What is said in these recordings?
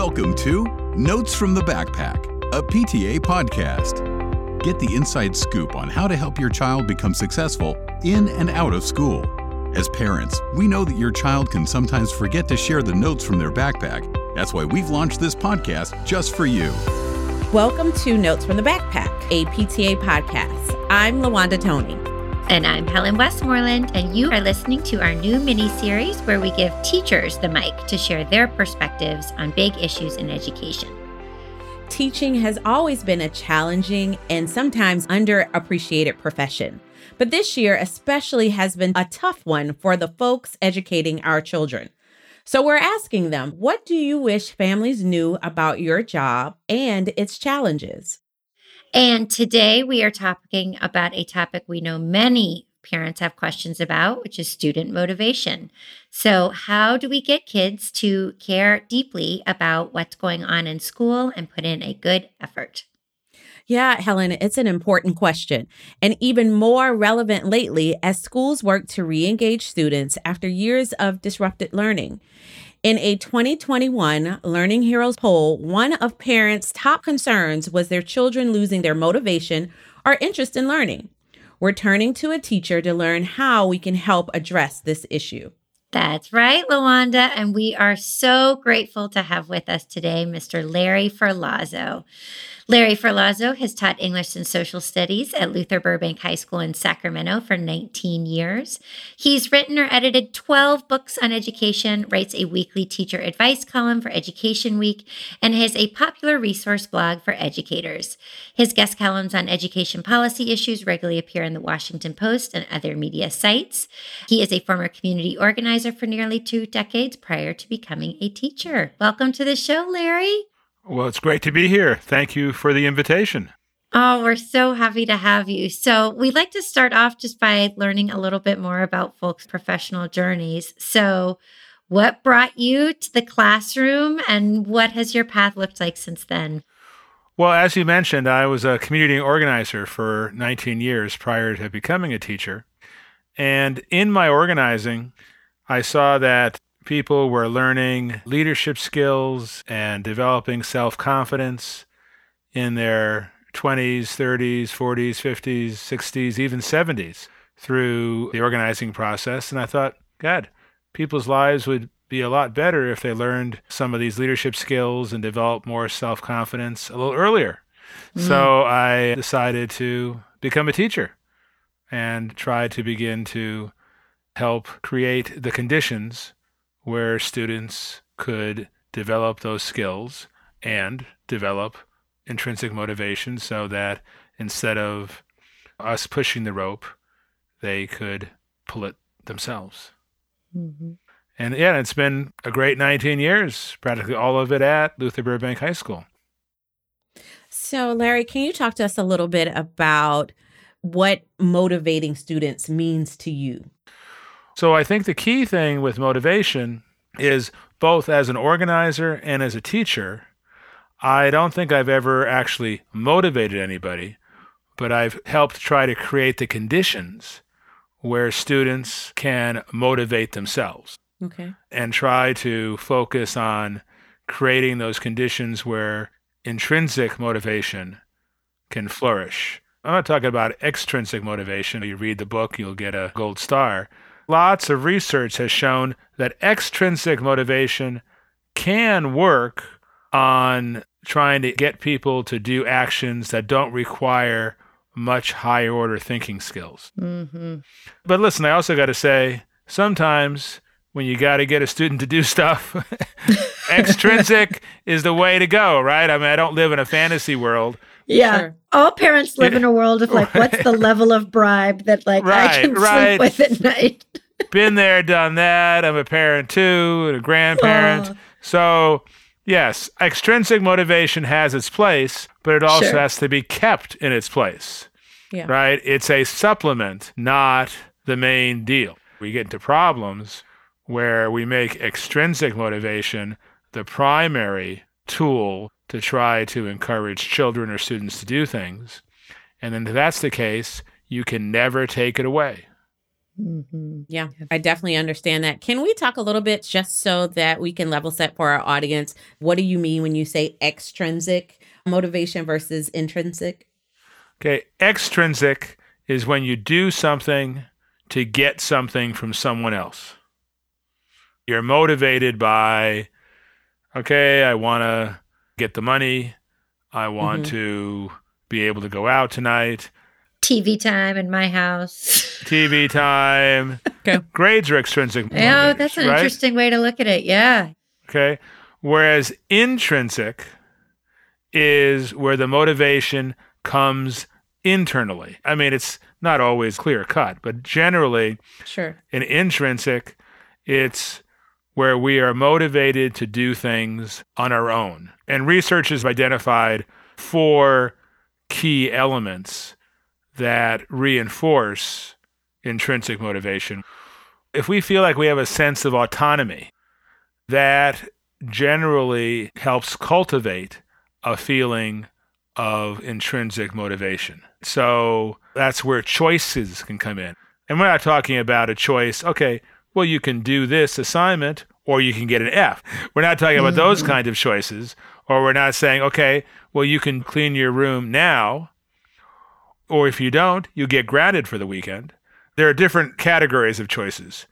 Welcome to Notes from the Backpack, a PTA podcast. Get the inside scoop on how to help your child become successful in and out of school. As parents, we know that your child can sometimes forget to share the notes from their backpack. That's why we've launched this podcast just for you. Welcome to Notes from the Backpack, a PTA podcast. I'm LaWanda Toney. And I'm Helen Westmoreland, and you are listening to our new mini series where we give teachers the mic to share their perspectives on big issues in education. Teaching has always been a challenging and sometimes underappreciated profession. But this year, especially, has been a tough one for the folks educating our children. So we're asking them, what do you wish families knew about your job and its challenges? And today we are talking about a topic we know many parents have questions about, which is student motivation. So, how do we get kids to care deeply about what's going on in school and put in a good effort? Yeah, Helen, it's an important question and even more relevant lately as schools work to re engage students after years of disrupted learning. In a 2021 Learning Heroes poll, one of parents' top concerns was their children losing their motivation or interest in learning. We're turning to a teacher to learn how we can help address this issue. That's right, LaWanda. And we are so grateful to have with us today Mr. Larry Ferlazzo. Larry Ferlazzo has taught English and Social Studies at Luther Burbank High School in Sacramento for 19 years. He's written or edited 12 books on education, writes a weekly teacher advice column for Education Week, and has a popular resource blog for educators. His guest columns on education policy issues regularly appear in the Washington Post and other media sites. He is a former community organizer for nearly two decades prior to becoming a teacher. Welcome to the show, Larry. Well, it's great to be here. Thank you for the invitation. Oh, we're so happy to have you. So, we'd like to start off just by learning a little bit more about folks' professional journeys. So, what brought you to the classroom and what has your path looked like since then? Well, as you mentioned, I was a community organizer for 19 years prior to becoming a teacher. And in my organizing, I saw that people were learning leadership skills and developing self confidence in their 20s, 30s, 40s, 50s, 60s, even 70s through the organizing process. And I thought, God, people's lives would be a lot better if they learned some of these leadership skills and developed more self confidence a little earlier. Mm. So I decided to become a teacher and try to begin to help create the conditions where students could develop those skills and develop intrinsic motivation so that instead of us pushing the rope, they could pull it themselves. Mm-hmm. And yeah, it's been a great 19 years, practically all of it at Luther Burbank High School. So, Larry, can you talk to us a little bit about what motivating students means to you? So I think the key thing with motivation is both as an organizer and as a teacher, I don't think I've ever actually motivated anybody, but I've helped try to create the conditions where students can motivate themselves. Okay. And try to focus on creating those conditions where intrinsic motivation can flourish. I'm not talking about extrinsic motivation. You read the book, you'll get a gold star lots of research has shown that extrinsic motivation can work on trying to get people to do actions that don't require much higher order thinking skills. Mm-hmm. But listen, I also got to say, sometimes when you got to get a student to do stuff, extrinsic is the way to go, right? I mean, I don't live in a fantasy world. Yeah. Sure. All parents live in a world of like, what's the level of bribe that like right, I can right. sleep with at night? Been there, done that. I'm a parent too, and a grandparent. So, yes, extrinsic motivation has its place, but it also sure. has to be kept in its place. Yeah. Right? It's a supplement, not the main deal. We get into problems where we make extrinsic motivation the primary tool to try to encourage children or students to do things. And then if that's the case, you can never take it away. Mm-hmm. Yeah, I definitely understand that. Can we talk a little bit just so that we can level set for our audience? What do you mean when you say extrinsic motivation versus intrinsic? Okay, extrinsic is when you do something to get something from someone else. You're motivated by, okay, I want to get the money. I want mm-hmm. to be able to go out tonight. TV time in my house. TV time. Okay. Grades are extrinsic. Yeah, that's an right? interesting way to look at it. Yeah. Okay. Whereas intrinsic is where the motivation comes internally. I mean, it's not always clear cut, but generally, sure. In intrinsic, it's where we are motivated to do things on our own. And research has identified four key elements that reinforce intrinsic motivation. If we feel like we have a sense of autonomy, that generally helps cultivate a feeling of intrinsic motivation. So that's where choices can come in. And we're not talking about a choice, okay, well, you can do this assignment or you can get an F. We're not talking about those mm-hmm. kind of choices. Or we're not saying, okay, well, you can clean your room now. Or if you don't, you get grounded for the weekend. There are different categories of choices.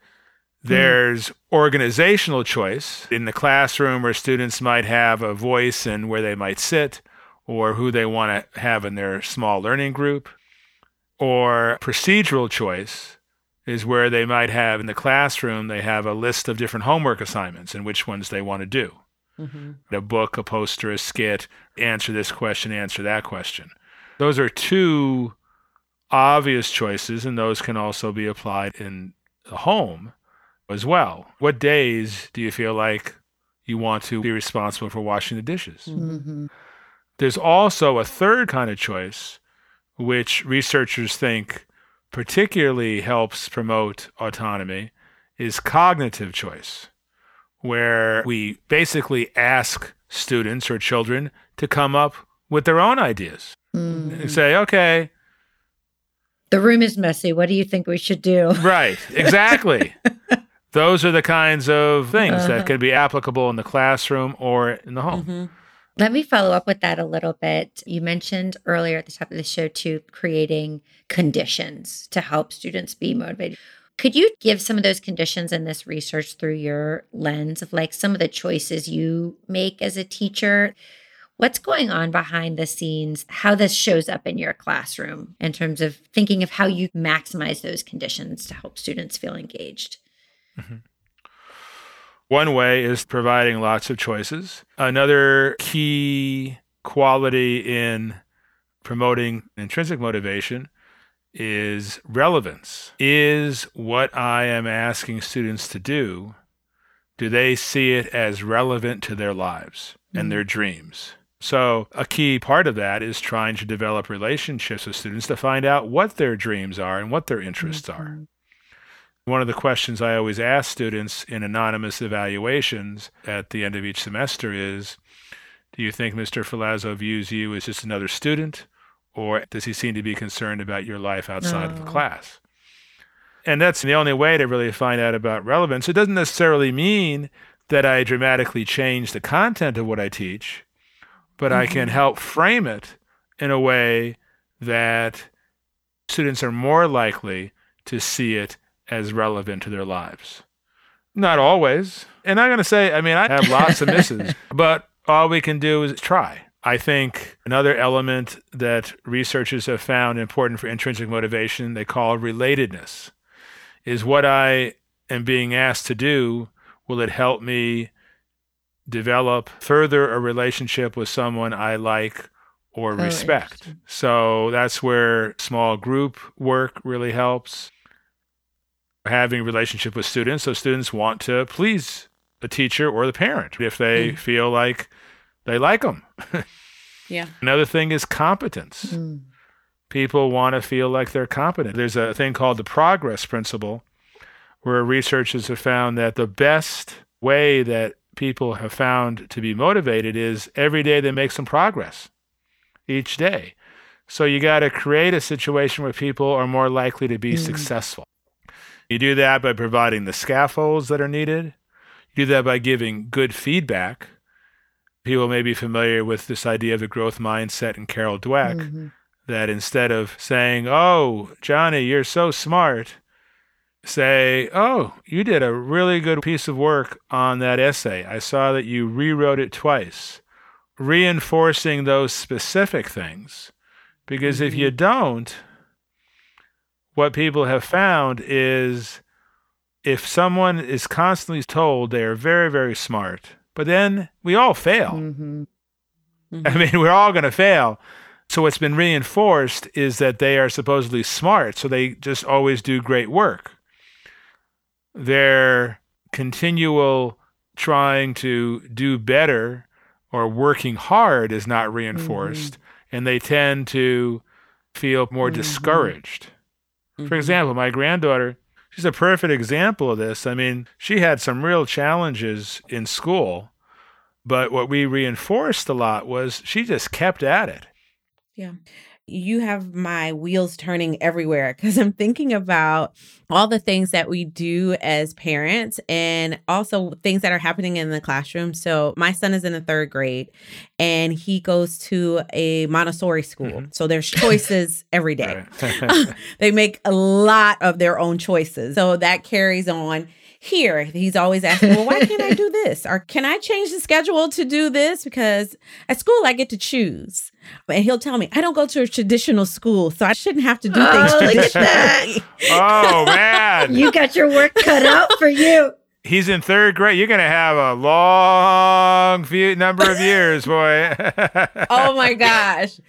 Hmm. There's organizational choice in the classroom where students might have a voice and where they might sit or who they want to have in their small learning group. Or procedural choice is where they might have in the classroom, they have a list of different homework assignments and which ones they want to do. Mm-hmm. A book, a poster, a skit, answer this question, answer that question. Those are two obvious choices, and those can also be applied in the home as well. What days do you feel like you want to be responsible for washing the dishes? Mm-hmm. There's also a third kind of choice, which researchers think particularly helps promote autonomy, is cognitive choice, where we basically ask students or children to come up with their own ideas. Mm-hmm. Say, okay, the room is messy. What do you think we should do? Right, exactly. Those are the kinds of things uh-huh. that can be applicable in the classroom or in the home. Mm-hmm. Let me follow up with that a little bit. You mentioned earlier at the top of the show, too, creating conditions to help students be motivated. Could you give some of those conditions in this research through your lens of like some of the choices you make as a teacher? What's going on behind the scenes, how this shows up in your classroom in terms of thinking of how you maximize those conditions to help students feel engaged? Mm-hmm. One way is providing lots of choices. Another key quality in promoting intrinsic motivation is relevance. Is what I am asking students to do, do they see it as relevant to their lives and mm-hmm. their dreams? So, a key part of that is trying to develop relationships with students to find out what their dreams are and what their interests mm-hmm. are. One of the questions I always ask students in anonymous evaluations at the end of each semester is Do you think Mr. Ferlazzo views you as just another student, or does he seem to be concerned about your life outside of the class? And that's the only way to really find out about relevance. It doesn't necessarily mean that I dramatically change the content of what I teach but mm-hmm. I can mm-hmm. help frame it in a way that students are more likely to see it as relevant to their lives. Not always. And I'm going to say, I mean, I have lots of misses, but all we can do is try. I think another element that researchers have found important for intrinsic motivation, they call relatedness, is what I am being asked to do. Will it help me develop further a relationship with someone I like or oh, respect. So that's where small group work really helps. Having a relationship with students, so students want to please the teacher or the parent if they mm. feel like they like them. yeah. Another thing is competence. Mm. People want to feel like they're competent. There's a thing called the progress principle where researchers have found that the best way that people have found to be motivated is every day they make some progress each day. So you got to create a situation where people are more likely to be mm. successful. You do that by providing the scaffolds that are needed. You do that by giving good feedback. People may be familiar with this idea of the growth mindset in Carol Dweck mm-hmm. that instead of saying, Oh, Johnny, you're so smart, say, Oh, you did a really good piece of work on that essay. I saw that you rewrote it twice. Reinforcing those specific things. Because mm-hmm. if you don't, what people have found is if someone is constantly told they are very, very smart, but then we all fail. Mm-hmm. Mm-hmm. I mean, we're all going to fail. So what's been reinforced is that they are supposedly smart, so they just always do great work. Their continual trying to do better or working hard is not reinforced, mm-hmm. and they tend to feel more mm-hmm. For example, my granddaughter, she's a perfect example of this. I mean, she had some real challenges in school, but what we reinforced a lot was she just kept at it. Yeah you have my wheels turning everywhere because I'm thinking about all the things that we do as parents and also things that are happening in the classroom. So, my son is in the third grade and he goes to a Montessori school. Mm-hmm. So, there's choices every day. they make a lot of their own choices. So, that carries on here. He's always asking well why can't i do this? Or can i change the schedule to do this? Because at school i get to choose. And he'll tell me i don't go to a traditional school so i shouldn't have to do oh, things traditionally oh man. You got your work cut out for you. He's in third grade. You're gonna have a long few number of years boy. Oh my gosh.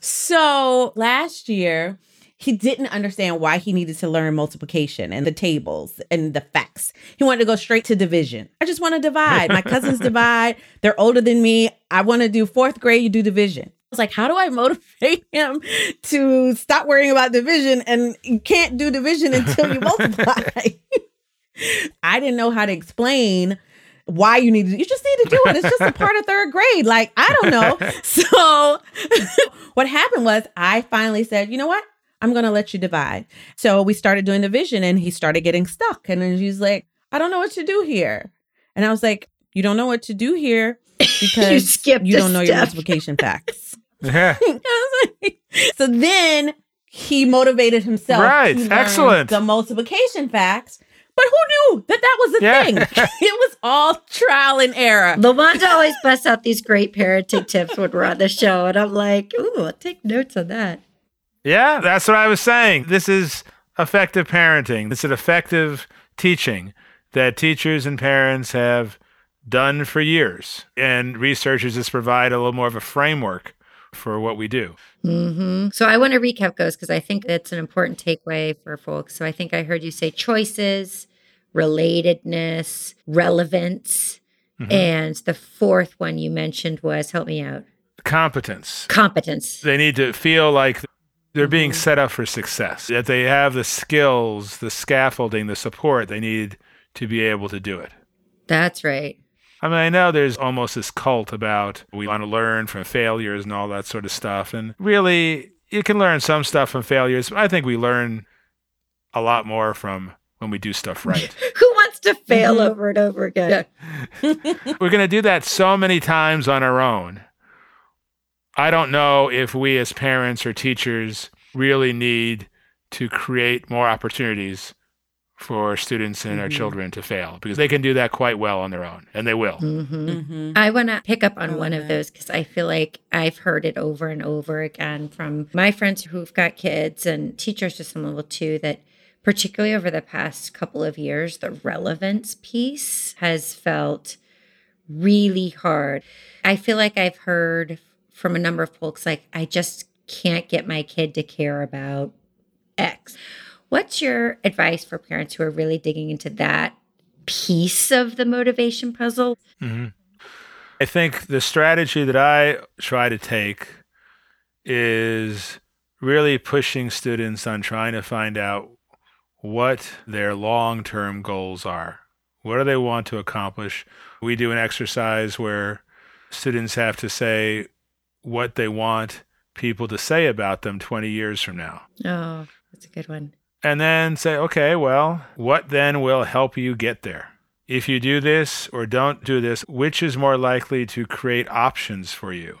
So last year he didn't understand why he needed to learn multiplication and the tables and the facts. He wanted to go straight to division. I just want to divide. My cousins divide. They're older than me. I want to do fourth grade, you do division. I was like, how do I motivate him to stop worrying about division and you can't do division until you multiply? I didn't know how to explain why you need to you just need to do it. It's just a part of third grade. Like, I don't know. So what happened was I finally said, you know what? I'm going to let you divide. So we started doing the division and he started getting stuck. And then he's like, I don't know what to do here. And I was like, You don't know what to do here because you, skipped. you don't know your multiplication facts. Yeah. so then he motivated himself. Right. Excellent. The multiplication facts. But who knew that that was a yeah. thing? it was all trial and error. LaWanda always busts out these great parenting tips when we're on the show. And I'm like, ooh, I'll take notes on that. Yeah, that's what I was saying. This is effective parenting. This is effective teaching that teachers and parents have done for years. And researchers just provide a little more of a framework for what we do. Mm-hmm. So I want to recap those because I think that's an important takeaway for folks. So I think I heard you say choices, relatedness, relevance. Mm-hmm. And the fourth one you mentioned was help me out competence. Competence. They need to feel like they're being mm-hmm. set up for success. That they have the skills, the scaffolding, the support they need to be able to do it. That's right. I mean, I know there's almost this cult about we want to learn from failures and all that sort of stuff. And really, you can learn some stuff from failures. But I think we learn a lot more from when we do stuff right. Who wants to fail mm-hmm. over and over again? Yeah. We're going to do that so many times on our own I don't know if we as parents or teachers really need to create more opportunities for students and mm-hmm. our children to fail because they can do that quite well on their own and they will. Mm-hmm. Mm-hmm. I want to pick up on one that. of those because I feel like I've heard it over and over again from my friends who've got kids and teachers to some level too that particularly over the past couple of years the relevance piece has felt really hard. I feel like I've heard from a number of folks like, I just can't get my kid to care about X. What's your advice for parents who are really digging into that piece of the motivation puzzle? Mm-hmm. I think the strategy that I try to take is really pushing students on trying to find out what their long term goals are. What do they want to accomplish? We do an exercise where students have to say, what they want people to say about them 20 years from now. Oh, that's a good one. and then say, okay, well, what then will help you get there? If you do this or don't do this, which is more likely to create options for you?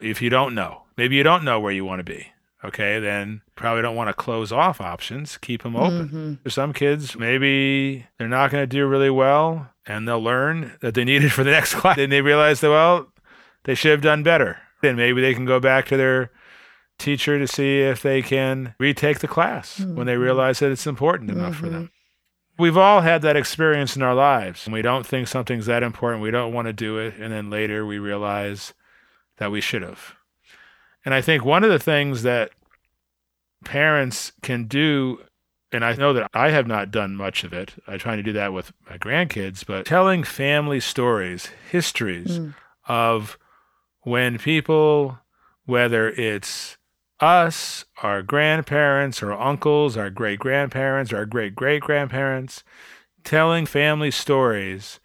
If you don't know, maybe you don't know where you want to be. Okay, then probably don't want to close off options, keep them open. Mm-hmm. For some kids, maybe they're not going to do really well and they'll learn that they need it for the next class. And they realize that, well, they should have done better. And maybe they can go back to their teacher to see if they can retake the class mm-hmm. when they mm-hmm. realize that it's important enough mm-hmm. for them. Mm-hmm. We've all had that experience in our lives. We don't think something's that important. We don't want to do it. And then later we realize that we should have. And I think one of the things that parents can do, and I know that I have not done much of it, I try to do that with my grandkids, but telling family stories, histories mm. of when people, whether it's us, our grandparents, our uncles, our great grandparents, our great great grandparents, telling family stories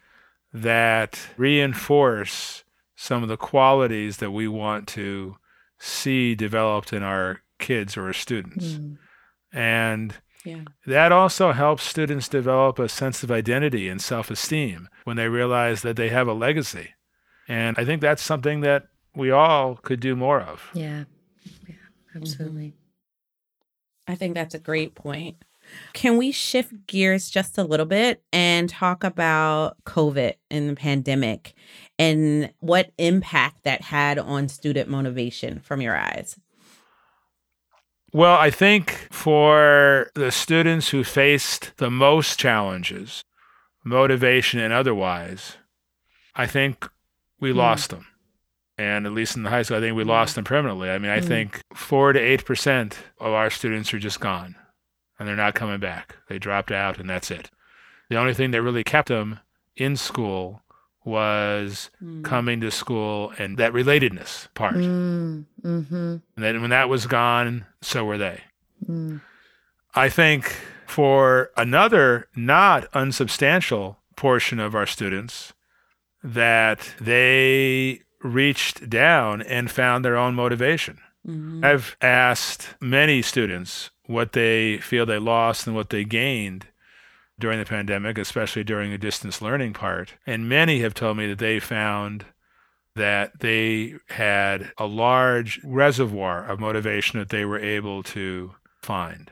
that reinforce some of the qualities that we want to see developed in our kids or our students. Mm. And yeah. that also helps students develop a sense of identity and self esteem when they realize that they have a legacy. And I think that's something that we all could do more of. Yeah, yeah absolutely. Mm-hmm. I think that's a great point. Can we shift gears just a little bit and talk about COVID and the pandemic and what impact that had on student motivation from your eyes? Well, I think for the students who faced the most challenges, motivation and otherwise, I think we mm. lost them. And at least in the high school, I think we mm. lost them permanently. I mean, I mm. think four to 8% of our students are just gone and they're not coming back. They dropped out and that's it. The only thing that really kept them in school was mm. coming to school and that relatedness part. Mm. Mm-hmm. And then when that was gone, so were they. Mm. I think for another not unsubstantial portion of our students, that they reached down and found their own motivation. Mm-hmm. I've asked many students what they feel they lost and what they gained during the pandemic, especially during the distance learning part. And many have told me that they found that they had a large reservoir of motivation that they were able to find.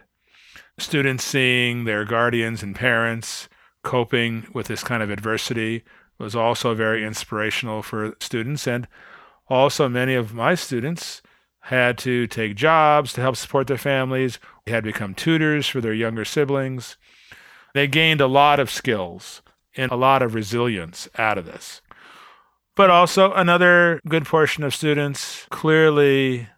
Students seeing their guardians and parents coping with this kind of adversity was also very inspirational for students. And also, many of my students had to take jobs to help support their families, they had become tutors for their younger siblings. They gained a lot of skills and a lot of resilience out of this. But also, another good portion of students clearly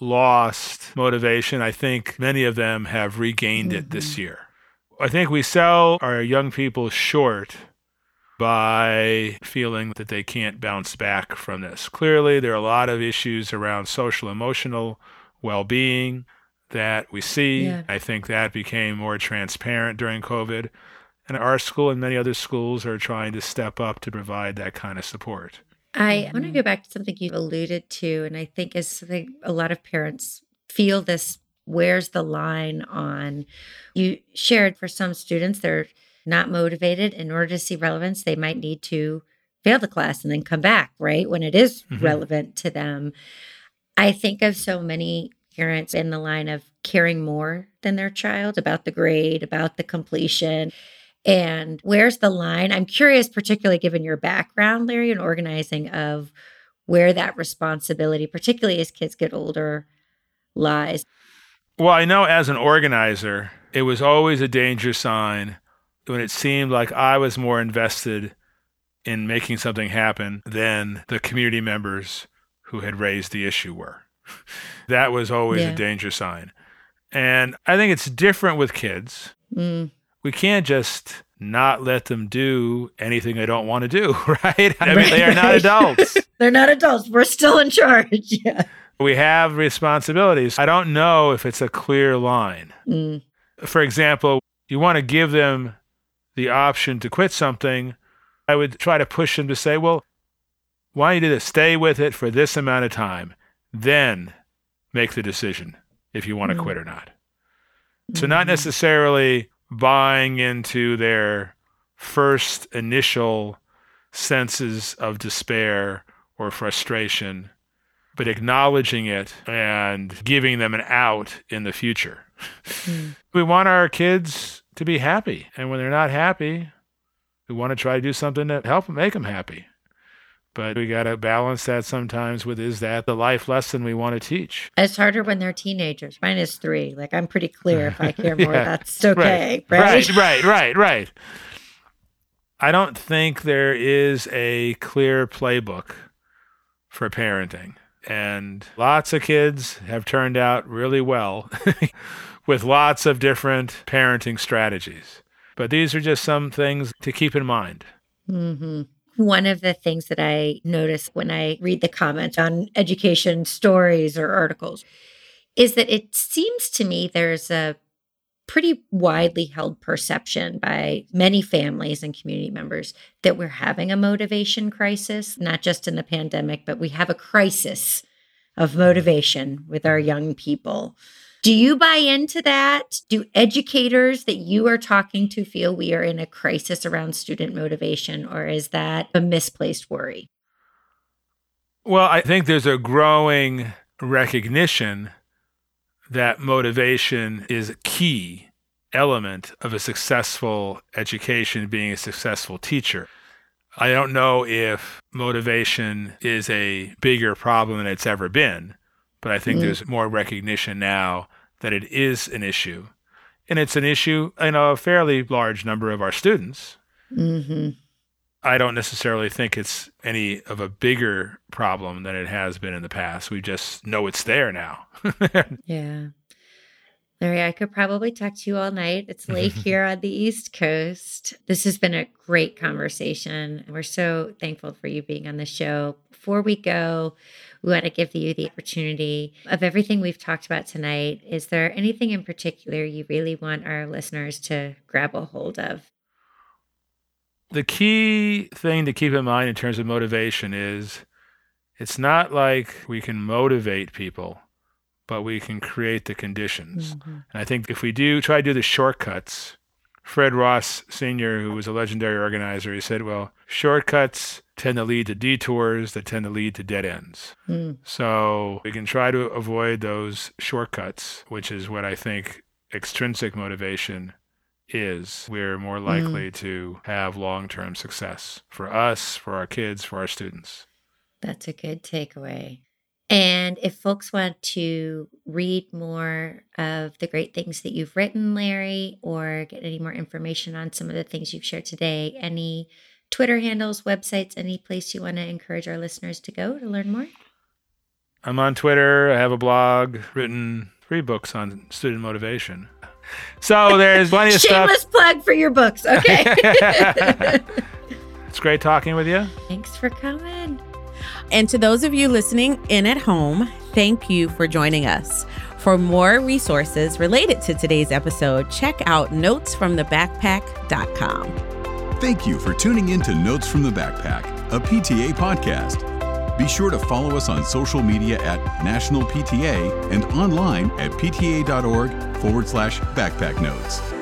lost motivation. I think many of them have regained it this mm-hmm. year. I think we sell our young people short by feeling that they can't bounce back from this. Clearly, there are a lot of issues around social emotional well being that we see. Yeah. I think that became more transparent during COVID. And our school and many other schools are trying to step up to provide that kind of support. I want to go back to something you alluded to, and I think is something a lot of parents feel this where's the line on you shared for some students they're not motivated in order to see relevance they might need to fail the class and then come back right when it is mm-hmm. relevant to them i think of so many parents in the line of caring more than their child about the grade, about the completion. And where's the line? I'm curious, particularly given your background, Larry, in organizing, of where that responsibility, particularly as kids get older, lies. Well, I know as an organizer, it was always a danger sign when it seemed like I was more invested in making something happen than the community members who had raised the issue were. that was always yeah. a danger sign. And I think it's different with kids. Mm. We can't just not let them do anything they don't want to do, right? I mean, they are not adults. They're not adults. We're still in charge. Yeah. We have responsibilities. I don't know if it's a clear line. Mm. For example, you want to give them the option to quit something. I would try to push them to say, well, why don't you do this? Stay with it for this amount of time then make the decision if you want to mm. quit or not. So, not necessarily buying into their first initial senses of despair or frustration, but acknowledging it and giving them an out in the future. Mm. we want our kids to be happy. And when they're not happy, we want to try to do something to help make them happy. But we got to balance that sometimes with is that the life lesson we want to teach? It's harder when they're teenagers. Mine is three. Like I'm pretty clear if I care more, yeah. that's okay. Right. Right? right, right, right, right. I don't think there is a clear playbook for parenting. And lots of kids have turned out really well with lots of different parenting strategies. But these are just some things to keep in mind. Mm-hmm. One of the things that I notice when I read the comments on education stories or articles is that it seems to me there's a pretty widely held perception by many families and community members that we're having a motivation crisis, not just in the pandemic, but we have a crisis of motivation with our young people. Do you buy into that? Do educators that you are talking to feel we are in a crisis around student motivation, or is that a misplaced worry? Well, I think there's a growing recognition that motivation is a key element of a successful education, being a successful teacher. I don't know if motivation is a bigger problem than it's ever been, but I think mm. there's more recognition now that it is an issue. And it's an issue in a fairly large number of our students. Mm-hmm. I don't necessarily think it's any of a bigger problem than it has been in the past. We just know it's there now. yeah. Larry, I could probably talk to you all night. It's late here on the East Coast. This has been a great conversation. We're so thankful for you being on the show. Before we go, we want to give you the opportunity of everything we've talked about tonight. Is there anything in particular you really want our listeners to grab a hold of? The key thing to keep in mind in terms of motivation is it's not like we can motivate people but we can create the conditions. Mm-hmm. And I think if we do try to do the shortcuts, Fred Ross Sr., who was a legendary organizer, he said, well, shortcuts tend to lead to detours that tend to lead to dead ends. Mm. So we can try to avoid those shortcuts, which is what I think extrinsic motivation is. We're more mm. likely mm. to have long term success for us, for our kids, for our students. That's a good takeaway. And if folks want to read more of the great things that you've written, Larry, or get any more information on some of the things you've shared today, any Twitter handles, websites, any place you want to encourage our listeners to go to learn more? I'm on Twitter. I have a blog, written three books on student motivation. So there's plenty of Shameless stuff. plug for your books. Okay. it's great talking with you. Thanks for coming. And to those of you listening in at home, thank you for joining us. For more resources related to today's episode, check out notesfromthebackpack.com. Thank you for tuning in to Notes from the Backpack, a PTA podcast. Be sure to follow us on social media at National PTA and online at pta.org forward slash backpack notes.